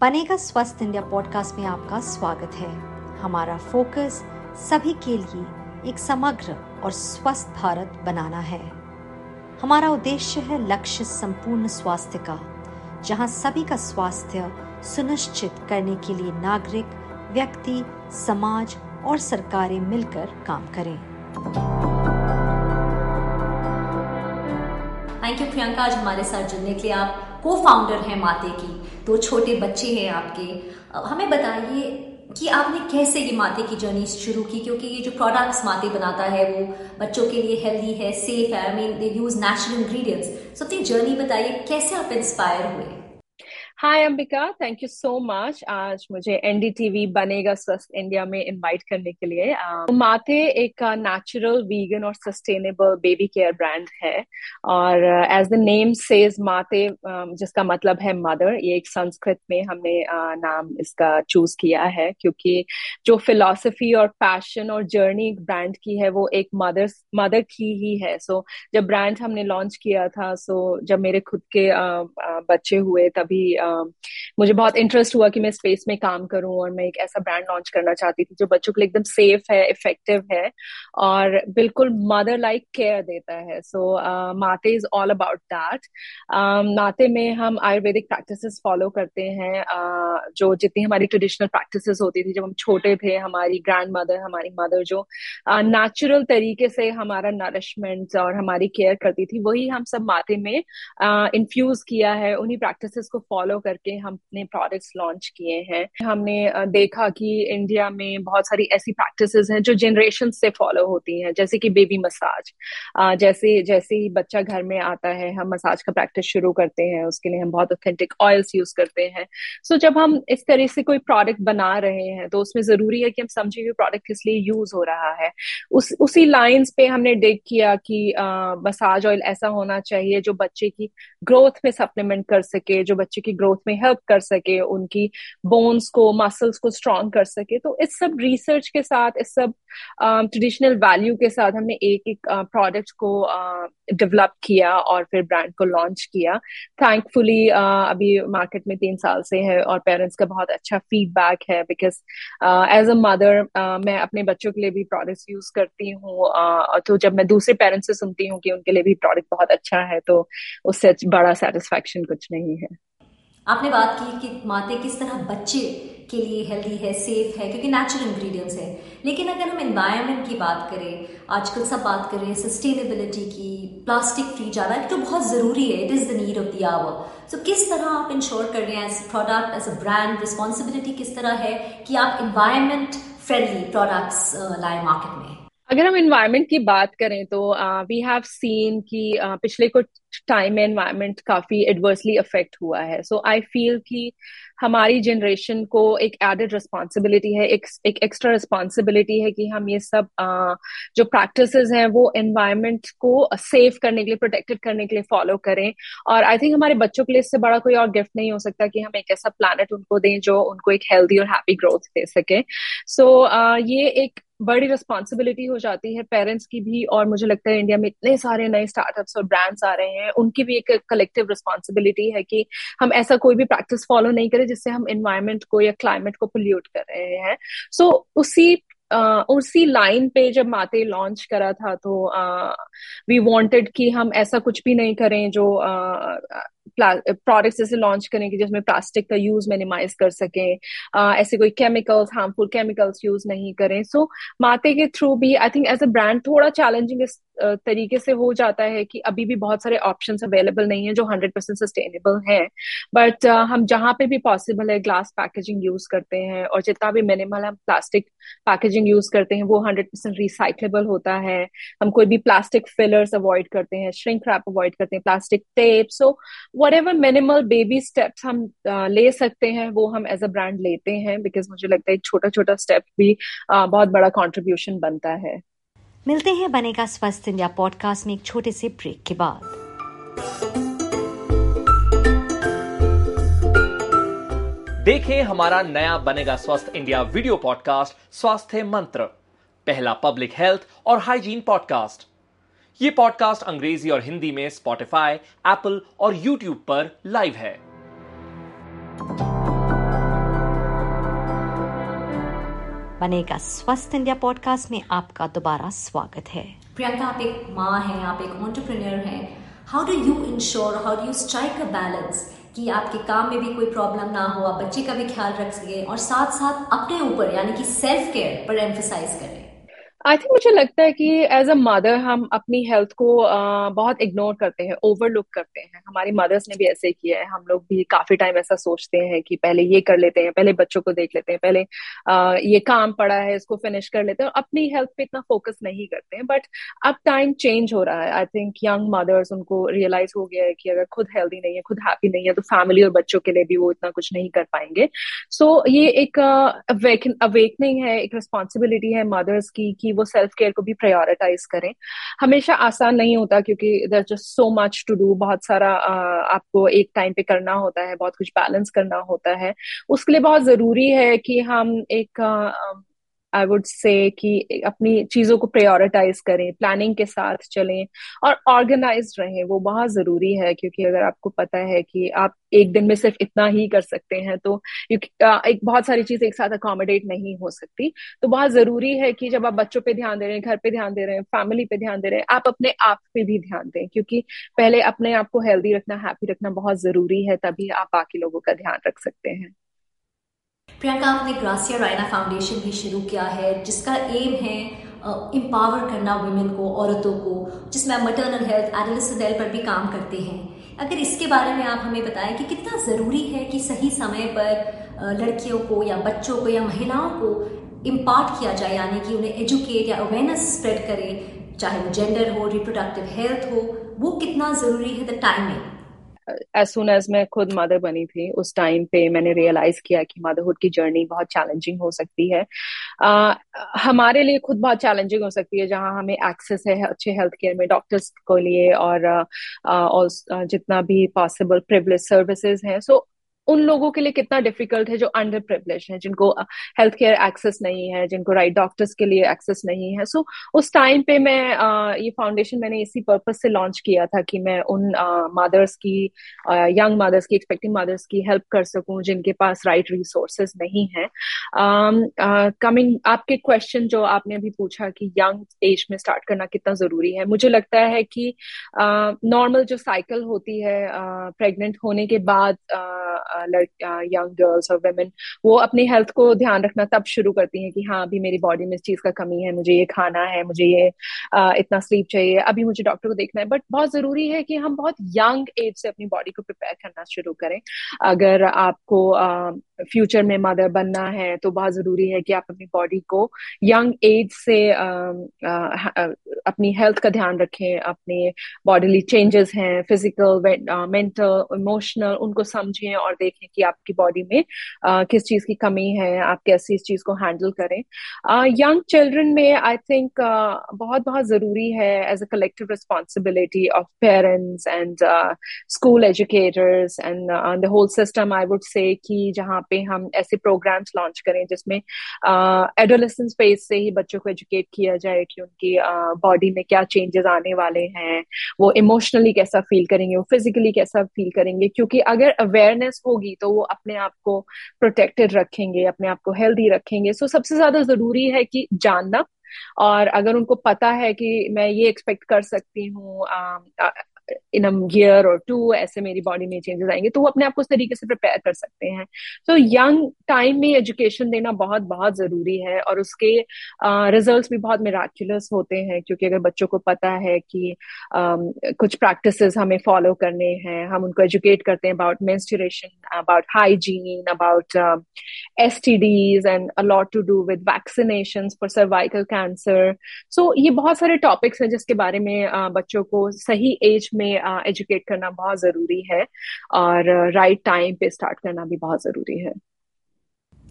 बनेगा स्वस्थ India podcast में आपका स्वागत है। हमारा फोकस सभी के लिए एक समग्र और स्वस्थ भारत बनाना है। हमारा उद्देश्य है लक्ष्य संपूर्ण स्वास्थ्य का, जहाँ सभी का स्वास्थ्य सुनिश्चित करने के लिए नागरिक, व्यक्ति, समाज और सरकारें मिलकर काम करें। Thank you Priyanka. आज हमारे साथ जुड़ने के लिए आप को फाउंडर हैं माते की। दो छोटे बच्चे हैं आपके। हमें बताइए कि आपने कैसे ये माते की जर्नी शुरू की? क्योंकि ये जो प्रोडक्ट्स माते बनाता है वो बच्चों के लिए हेल्दी है सेफ़ है। I mean they use natural ingredients so अपनी जर्नी बताइए, कैसे आप इंस्पायर हुए? Hi Ambika thank you so much आज मुझे एनडीटीवी बनेगा स्वस्थ इंडिया में इनवाइट करने के लिए। Uh, माथे एक नेचुरल वीगन और सस्टेनेबल बेबी केयर ब्रांड है। और as the name says um, जिसका मतलब है मदर ये एक संस्कृत में हमने uh, नाम इसका चूज़ किया है। क्योंकि जो फिलॉसफी और पैशन और जर्नी ब्रांड की है वो एक मदर मदर की ही है। सो so, जब ब्रांड हमने लॉन्च किया था सो so, जब मेरे खुद के uh, बच्चे हुए तभी uh, मुझे बहुत इंटरेस्ट हुआ कि मैं स्पेस में काम करूँ और मैं एक ऐसा ब्रांड लॉन्च करना चाहती थी जो बच्चों के लिए एकदम सेफ़ है इफ़ेक्टिव है और बिल्कुल मदर लाइक केयर देता है। सो माते इज़ ऑल अबाउट दैट माते में हम आयुर्वेदिक प्रैक्टिसेस फॉलो करते हैं। uh, जो जितनी हमारी ट्रेडिशनल प्रैक्टिसेस होती थी जब हम छोटे थे हमारी ग्रैंड मदर हमारी मदर जो नेचुरल uh, तरीके से हमारा नरिशमेंट और हमारी केयर करती थी वही हम सब माते में इन्फ्यूज uh, किया है। उन्हीं प्रैक्टिसेस को फॉलो करके हमने प्रोडक्ट्स लॉन्च किए हैं। हमने देखा कि इंडिया में बहुत सारी ऐसी प्रैक्टिसेस हैं जो जनरेशन से फॉलो होती हैं, जैसे कि बेबी मसाज जैसे जैसे ही बच्चा घर में आता है, हम मसाज का प्रैक्टिस शुरू करते हैं, उसके लिए हम बहुत ऑथेंटिक ऑयल्स यूज़ करते हैं। सो जब हम इस तरह से कोई प्रोडक्ट बना रहे हैं तो उसमें ज़रूरी है कि हम समझे कि प्रोडक्ट किस लिए यूज़ हो रहा है। उस, उसी लाइंस पे हमने डिग किया कि मसाज ऑयल ऐसा होना चाहिए जो बच्चे की ग्रोथ में सप्लीमेंट कर सके, जो बच्चे की ग्रोथ में हेल्प कर सके उनकी बोन्स को मसल्स को स्ट्रॉन्ग कर सके। तो इस सब रिसर्च के साथ इस सब ट्रेडिशनल uh, वैल्यू के साथ हमने एक एक प्रोडक्ट uh, को डेवलप uh, किया और फिर ब्रांड को लॉन्च किया। थैंकफुली अभी मार्केट में तीन साल से है और पेरेंट्स का बहुत अच्छा फीडबैक है बिकॉज़ एज अ मदर मैं अपने बच्चों के लिए भी प्रोडक्ट्स यूज़ करती हूँ तो जब मैं दूसरे पेरेंट्स से सुनती हूँ कि उनके लिए भी प्रोडक्ट बहुत अच्छा है तो उससे बड़ा सेटिस्फेक्शन कुछ नहीं है। आपने बात की कि माते किस तरह बच्चे के लिए हेल्दी है सेफ़ है, क्योंकि नेचुरल इंग्रेडिएंट्स है। लेकिन अगर हम एनवायरनमेंट की बात करें, आजकल सब बात करें सस्टेनेबिलिटी की प्लास्टिक फ्री ज़्यादा तो बहुत ज़रूरी है it is the need of the hour so किस तरह आप इंश्योर कर रहे हैं as product as a brand responsibility किस तरह है कि आप इन्वायरमेंट फ्रेंडली प्रोडक्ट्स लाए मार्केट में? अगर हम इन्वायरमेंट की बात करें तो वी हैव सीन कि uh, पिछले कुछ टाइम में इन्वायरमेंट काफ़ी एडवर्सली अफेक्ट हुआ है। सो आई फील कि हमारी जनरेशन को एक एडेड रिस्पॉन्सिबिलिटी है एक एक एक्स्ट्रा रिस्पॉन्सिबिलिटी है कि हम ये सब आ, जो प्रैक्टिस हैं वो एनवायरनमेंट को सेव करने के लिए प्रोटेक्टेड करने के लिए फॉलो करें। और आई थिंक हमारे बच्चों के लिए इससे बड़ा कोई और गिफ्ट नहीं हो सकता कि हम एक ऐसा प्लानट उनको दें जो उनको एक हेल्दी और हैप्पी ग्रोथ दे सके। सो so, ये एक बड़ी रिस्पॉन्सिबिलिटी हो जाती है पेरेंट्स की भी और मुझे लगता है इंडिया में इतने सारे नए स्टार्टअप्स और ब्रांड्स आ रहे हैं उनकी भी एक कलेक्टिव रिस्पॉन्सिबिलिटी है कि हम ऐसा कोई भी प्रैक्टिस फॉलो नहीं करें जिससे हम इन्वायरमेंट को या क्लाइमेट को पोल्यूट कर रहे हैं। सो so, उसी Uh, उसी लाइन पे जब माते लॉन्च करा था तो वी uh, वांटेड कि हम ऐसा कुछ भी नहीं करें जो uh, प्रोडक्ट्स ऐसे लॉन्च करेंगे जिसमें प्लास्टिक का यूज़ मिनिमाइज कर सकें ऐसे कोई केमिकल्स हार्मफुल केमिकल्स यूज़ नहीं करें। सो so, माते के थ्रू भी I think as a brand थोड़ा चैलेंजिंग तरीके से हो जाता है कि अभी भी बहुत सारे ऑप्शन अवेलेबल नहीं है जो हंड्रेड परसेंट सस्टेनेबल है। बट हम जहाँ पे भी पॉसिबल है ग्लास पैकेजिंग यूज़ करते हैं और जितना भी मिनिमल हम प्लास्टिक पैकेजिंग यूज़ करते हैं, वो हंड्रेड परसेंट रिसाइकलेबल होता है। हम कोई भी प्लास्टिक फिलर्स अवॉइड करते हैं श्रिंक रैप अवॉइड करते हैं plastic tape so whatever minimal baby steps हम ले सकते हैं, वो हम एज अ ब्रांड लेते हैं बिकॉज़ मुझे लगता है छोटा छोटा स्टेप भी बहुत बड़ा कॉन्ट्रीब्यूशन बनता है। मिलते हैं बनेगा स्वस्थ इंडिया पॉडकास्ट में एक छोटे से ब्रेक के बाद। देखें हमारा नया बनेगा स्वस्थ इंडिया वीडियो पॉडकास्ट, स्वास्थ्य मंत्र। पहला पब्लिक हेल्थ और हाइजीन पॉडकास्ट। ये पॉडकास्ट अंग्रेज़ी और हिंदी में स्पॉटिफाई एप्पल और यूट्यूब पर लाइव है। बनेगा स्वस्थ इंडिया पॉडकास्ट में आपका दोबारा स्वागत है। प्रियंका, आप एक माँ है, आप एक ऑन्टरप्रेन्योर है। How do you ensure how do you strike a balance कि आपके काम में भी कोई प्रॉब्लम ना हो, आप बच्चे का भी ख्याल रख सके और साथ साथ अपने ऊपर, यानी कि सेल्फ केयर पर एम्फोसाइज करें। आई थिंक मुझे लगता है कि एज अ मदर हम अपनी हेल्थ को बहुत इग्नोर करते हैं ओवरलुक करते हैं। हमारी मदर्स ने भी ऐसे किया है। हम लोग भी काफ़ी टाइम ऐसा सोचते हैं कि पहले ये कर लेते हैं पहले बच्चों को देख लेते हैं पहले ये काम पड़ा है इसको फिनिश कर लेते हैं अपनी हेल्थ पे इतना फोकस नहीं करते हैं। बट अब टाइम चेंज हो रहा है। आई थिंक यंग मदर्स उनको रियलाइज़ हो गया है कि अगर खुद हेल्दी नहीं है खुद हैप्पी नहीं है तो फैमिली और बच्चों के लिए भी वो इतना कुछ नहीं कर पाएँगे। सो so, ये एक अवेकनिंग है एक रिस्पॉन्सिबिलिटी है मदर्स की कि वो सेल्फ केयर को भी प्रायोरिटाइज करें। हमेशा आसान नहीं होता क्योंकि there just so much to do बहुत सारा आपको एक टाइम पे करना होता है, बहुत कुछ बैलेंस करना होता है। उसके लिए बहुत ज़रूरी है कि हम एक आई वुड से कि अपनी चीज़ों को प्रायोरिटाइज करें प्लानिंग के साथ चलें और ऑर्गेनाइज रहें, वो बहुत ज़रूरी है क्योंकि अगर आपको पता है कि आप एक दिन में सिर्फ़ इतना ही कर सकते हैं तो एक बहुत सारी चीज़ एक साथ अकोमोडेट नहीं हो सकती। तो बहुत ज़रूरी है कि जब आप बच्चों पे ध्यान दे रहे हैं, घर पे ध्यान दे रहे हैं फैमिली पे ध्यान दे रहे हैं, आप अपने आप पे भी ध्यान दें क्योंकि पहले अपने आप को हेल्दी रखना हैप्पी रखना बहुत ज़रूरी है, तभी आप बाकी लोगों का ध्यान रख सकते हैं। प्रियंका, आपने ग्रासिया रायना फाउंडेशन भी शुरू किया है, जिसका एम है एम्पावर करना वुमेन को, औरतों को, जिसमें आप मटर्नल हेल्थ एडलिसन हेल्थ पर भी काम करते हैं। अगर इसके बारे में आप हमें बताएँ कि कितना ज़रूरी है कि सही समय पर लड़कियों को या बच्चों को या महिलाओं को इम्पार्ट किया जाए, यानी कि उन्हें एजुकेट या अवेयरनेस स्प्रेड करें, चाहे वो जेंडर हो रिप्रोडक्टिव हेल्थ हो, वो कितना ज़रूरी है the timing as soon as मैं खुद मदर बनी थी उस टाइम पे मैंने रियलाइज़ किया कि मदरहुड की जर्नी बहुत चैलेंजिंग हो सकती है। uh, हमारे लिए खुद बहुत चैलेंजिंग हो सकती है जहाँ हमें एक्सेस है अच्छे हेल्थ केयर में डॉक्टर्स को लिए और uh, uh, जितना भी पॉसिबल प्रिवलेज सर्विसेज़ हैं। सो उन लोगों के लिए कितना डिफ़िकल्ट है जो अंडर प्रिवलेज है जिनको हेल्थ केयर एक्सेस नहीं है जिनको राइट डॉक्टर्स के लिए एक्सेस नहीं है। सो so, उस टाइम पे मैं uh, ये फाउंडेशन मैंने इसी पर्पज से लॉन्च किया था कि मैं उन मदर्स uh, की यंग uh, मदर्स की एक्सपेक्टिंग मदर्स की हेल्प कर सकूँ जिनके पास राइट रिसोर्सेज नहीं है। कमिंग आपके क्वेश्चन जो आपने अभी पूछा कि यंग एज में स्टार्ट करना कितना ज़रूरी है मुझे लगता है कि नॉर्मल जो साइकिल होती है प्रेग्नेंट होने के बाद यंग गर्ल्स और वेमेन वो अपनी हेल्थ को ध्यान रखना तब शुरू करती हैं कि हाँ अभी मेरी बॉडी में इस चीज़ का कमी है, मुझे ये खाना है, मुझे ये इतना स्लीप चाहिए। अभी मुझे डॉक्टर को देखना है बट बहुत ज़रूरी है कि हम बहुत यंग एज से अपनी बॉडी को प्रिपेयर करना शुरू करें। अगर आपको फ्यूचर में मदर बनना है तो बहुत ज़रूरी है कि आप अपनी बॉडी को यंग एज से अपनी हेल्थ का ध्यान रखें अपने बॉडीली चेंजेस हैं फ़िज़िकल मेंटल इमोशनल उनको समझें और देखें कि आपकी बॉडी में uh, किस चीज़ की कमी है आप कैसे इस चीज़ को हैंडल करें। यंग चिल्ड्रन में आई थिंक बहुत बहुत ज़रूरी है as a collective responsibility of parents and school educators and the whole system I would say कि जहाँ पे हम ऐसे प्रोग्राम्स लॉन्च करें जिसमें एडोलेसन स्पेस से ही बच्चों को एजुकेट किया जाए कि उनकी बॉडी में क्या चेंजेस आने वाले हैं, वो इमोशनली कैसा फील करेंगे, वो फिजिकली कैसा फील करेंगे, क्योंकि अगर अवेयरनेस होगी तो वो अपने आप को प्रोटेक्टेड रखेंगे, अपने आप को हेल्दी रखेंगे। सो सबसे ज़्यादा ज़रूरी है कि जानना और अगर उनको पता है कि मैं ये एक्सपेक्ट कर सकती हूँ इन ईयर और टू ऐसे मेरी बॉडी में चेंजेस आएँगे तो वो अपने आप को उस तरीके से प्रिपेयर कर सकते हैं। तो यंग टाइम में एजुकेशन देना बहुत बहुत ज़रूरी है और उसके रिजल्ट्स uh, भी बहुत मेराक्यूलस होते हैं क्योंकि अगर बच्चों को पता है कि um, कुछ प्रैक्टिस हमें फॉलो करने हैं हम उनको एजुकेट करते हैं about menstruation about hygiene about S T Ds and a lot to do with vaccination for cervical cancer so ये बहुत सारे टॉपिक्स हैं जिसके बारे में uh, बच्चों को सही एज में में एजुकेट करना बहुत ज़रूरी है और राइट टाइम पे स्टार्ट करना भी बहुत ज़रूरी है।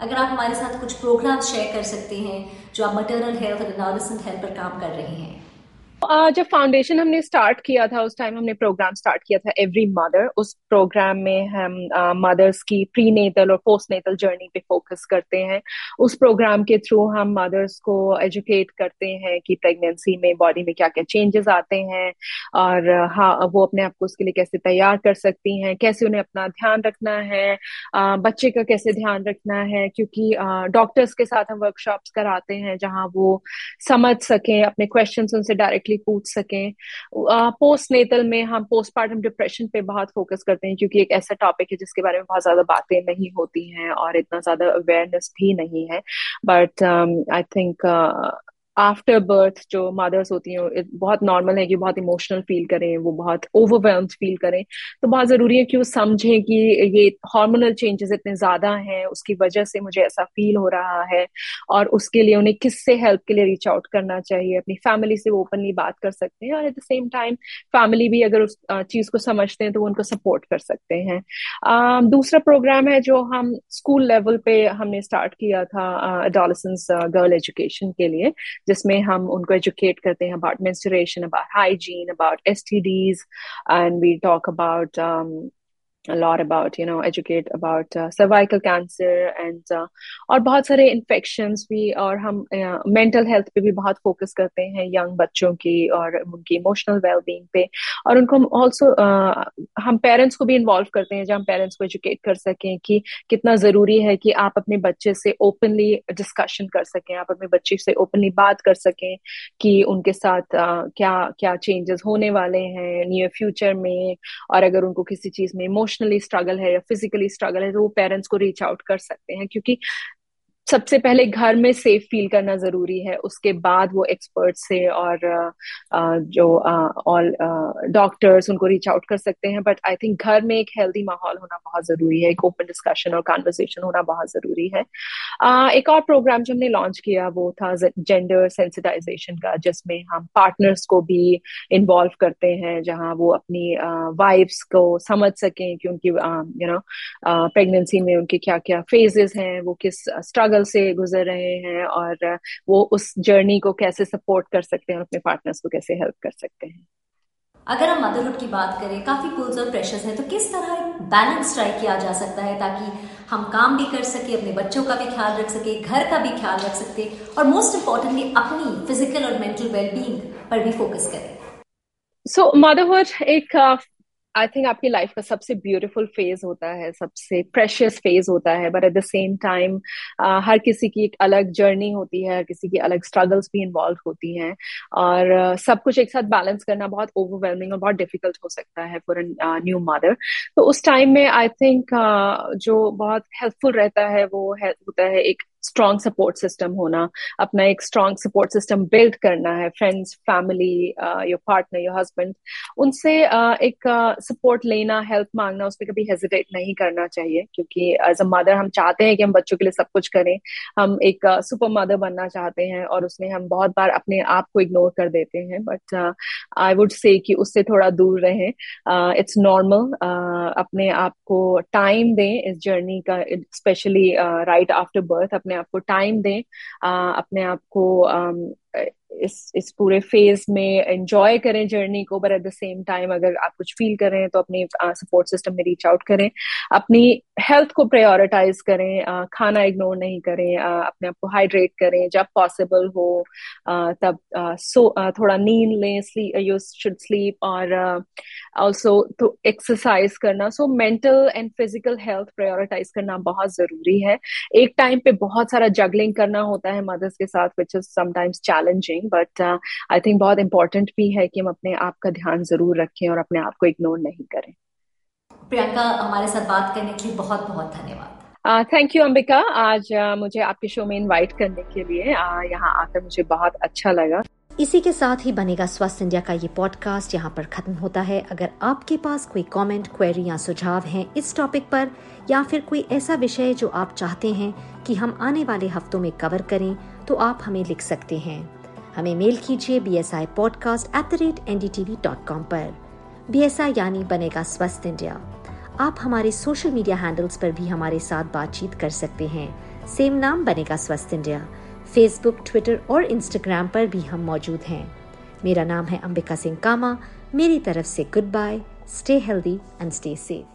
अगर आप हमारे साथ कुछ प्रोग्राम शेयर कर सकते हैं, जो आप मटर्नल हेल्थ और हेल्थ पर काम कर रहे हैं जब फाउंडेशन हमने स्टार्ट किया था, उस टाइम हमने प्रोग्राम स्टार्ट किया था एवरी मदर उस प्रोग्राम में हम मदर्स की प्री नेटल और पोस्ट नेटल जर्नी पे फोकस करते हैं। उस प्रोग्राम के थ्रू हम मदर्स को एजुकेट करते हैं कि प्रेगनेंसी में बॉडी में क्या क्या चेंजेस आते हैं और हाँ वो अपने आप को उसके लिए कैसे तैयार कर सकती हैं, कैसे उन्हें अपना ध्यान रखना है बच्चे का कैसे ध्यान रखना है, क्योंकि डॉक्टर्स के साथ हम वर्कशॉप्स कराते हैं जहाँ वो समझ सकें, अपने क्वेश्चन उनसे डायरेक्टली पूछ सकें। पोस्ट नेतल में हम पोस्टमार्टम डिप्रेशन पे बहुत फोकस करते हैं, क्योंकि एक ऐसा टॉपिक है जिसके बारे में बहुत ज़्यादा बातें नहीं होती हैं और इतना ज़्यादा अवेयरनेस भी नहीं है। But I think after birth जो मदर्स होती हैं बहुत नॉर्मल है कि बहुत इमोशनल फील करें, वो बहुत ओवरवेल्म फील करें। तो बहुत ज़रूरी है कि वो समझें कि ये हार्मोनल चेंजेस इतने ज़्यादा हैं, उसकी वजह से मुझे ऐसा फील हो रहा है और उसके लिए उन्हें किससे हेल्प के लिए रीच आउट करना चाहिए? अपनी फैमिली से वो ओपनली बात कर सकते हैं और at the same time family भी अगर उस चीज़ को समझते हैं तो वो उनको सपोर्ट कर सकते हैं। दूसरा प्रोग्राम है जो हम स्कूल लेवल पे हमने स्टार्ट किया था अडोलसेंस गर्ल एजुकेशन के लिए। जिसमें हम उनको एजुकेट करते हैं about menstruation about hygiene about S T Ds and we talk about a lot about you know educate about uh, cervical cancer and uh, और बहुत सारे भी और हम मेंटल uh, हेल्थ पे भी बहुत फोकस करते हैं यंग बच्चों की और उनकी इमोशनल वेलबींग पे। और उनको हम ऑल्सो uh, हम पेरेंट्स को भी इन्वॉल्व करते हैं जहाँ हम पेरेंट्स को एजुकेट कर सकें कि कितना ज़रूरी है कि आप अपने बच्चे से ओपनली डिस्कशन कर सकें आप अपने बच्चे से ओपनली बात कर सकें कि उनके साथ uh, क्या क्या चेंजेस होने वाले हैं नियर फ्यूचर में और अगर उनको किसी चीज़ में इमोशन इमोशनली स्ट्रगल है या फिजिकली स्ट्रगल है तो वो पेरेंट्स को रीच आउट कर सकते हैं, क्योंकि सबसे पहले घर में सेफ़ फील करना ज़रूरी है। उसके बाद वो एक्सपर्ट से और जो ऑल डॉक्टर्स उनको रीच आउट कर सकते हैं। बट आई थिंक घर में एक हेल्दी माहौल होना बहुत ज़रूरी है। एक ओपन डिस्कशन और कॉन्वर्सेशन होना बहुत ज़रूरी है। एक और प्रोग्राम जो हमने लॉन्च किया वो था जेंडर सेंसिटाइजेशन का, जिसमें हम पार्टनर्स को भी इन्वॉल्व करते हैं, जहाँ वो अपनी वाइफ्स को समझ सकें कि उनकी यू नो प्रेगनेंसी में उनके क्या क्या फेजेस हैं, वो किस स्ट्रगल स्ट्रगल से गुजर रहे हैं और वो उस जर्नी को कैसे सपोर्ट कर सकते हैं अपने पार्टनर्स को कैसे हेल्प कर सकते हैं। अगर हम मदरहुड की बात करें काफ़ी पुल्स और प्रेशर्स हैं तो किस तरह बैलेंस ट्राई किया जा सकता है ताकि हम काम भी कर सके अपने बच्चों का भी ख्याल रख सके घर का भी ख्याल रख सकते और मोस्ट इंपॉर्टेंटली अपनी फ़िज़िकल और मेंटल वेलबींग पर भी फोकस करें। सो so, मदरहुड एक आई थिंक आपकी लाइफ का सबसे ब्यूटीफुल फ़ेज़ होता है सबसे प्रेशियस फ़ेज़ होता है but at the same time हर किसी की एक अलग जर्नी होती है हर किसी की अलग स्ट्रगल्स भी इन्वॉल्व होती हैं और uh, सब कुछ एक साथ बैलेंस करना बहुत ओवरवेलमिंग और बहुत डिफ़िकल्ट हो सकता है फॉर न्यू मदर तो उस टाइम में आई थिंक uh, जो बहुत हेल्पफुल रहता है वो है, होता है एक स्ट्रॉन्ग सपोर्ट सिस्टम होना अपना एक स्ट्रॉन्ग सपोर्ट सिस्टम बिल्ड करना है friends family your partner your husband उनसे uh, एक सपोर्ट uh, लेना हेल्प मांगना उस पर कभी हेजिटेट नहीं करना चाहिए क्योंकि एज अ मदर हम चाहते हैं कि हम बच्चों के लिए सब कुछ करें हम एक सुपर uh, मदर बनना चाहते हैं और उसमें हम बहुत बार अपने आप को इग्नोर कर देते हैं बट आई वुड से कि उससे थोड़ा दूर रहें इट्स uh, नॉर्मल uh, अपने आप को टाइम दें इस जर्नी का स्पेशली राइट आफ्टर बर्थ अपने अपने आप को टाइम दें अपने आप को इस इस पूरे फ़ेज़ में एंजॉय करें जर्नी को but at the same time अगर आप कुछ फील कर रहे हैं तो अपने सपोर्ट सिस्टम में रीच आउट करें। अपनी हेल्थ को प्रायोरिटाइज करें खाना इग्नोर नहीं करें अपने आप को हाइड्रेट करें, जब पॉसिबल हो तब सो थोड़ा नींद लें यू शुड स्लीप और ऑल्सो तो एक्सरसाइज करना। So mental and physical health prioritise करना बहुत ज़रूरी है। एक टाइम पे बहुत सारा जगलिंग करना होता है मदर्स के साथ which is sometimes challenging but I think बहुत इंपॉर्टेंट भी है कि हम अपने आप का ध्यान ज़रूर रखें और अपने आप को इग्नोर नहीं करें। प्रियंका हमारे साथ बात करने के लिए बहुत बहुत धन्यवाद। Thank you Ambika. आज uh, मुझे आपके शो में इनवाइट करने के लिए uh, यहाँ आकर मुझे बहुत अच्छा लगा। इसी के साथ ही बनेगा स्वस्थ इंडिया का ये पॉडकास्ट यहाँ पर खत्म होता है। अगर आपके पास कोई कमेंट, क्वेरी या सुझाव हैं इस टॉपिक पर या फिर कोई ऐसा विषय जो आप चाहते हैं कि हम आने वाले हफ्तों में कवर करें तो आप हमें लिख सकते हैं। हमें मेल कीजिए B S I podcast at the rate N D T dot com पर। बी एस आई यानी बनेगा स्वस्थ इंडिया। आप हमारे सोशल मीडिया हैंडल्स पर भी हमारे साथ बातचीत कर सकते हैं। सेम नाम बनेगा स्वस्थ इंडिया। फेसबुक ट्विटर और इंस्टाग्राम पर भी हम मौजूद हैं। मेरा नाम है अंबिका सिंह कामा। मेरी तरफ़ से good bye stay healthy and stay safe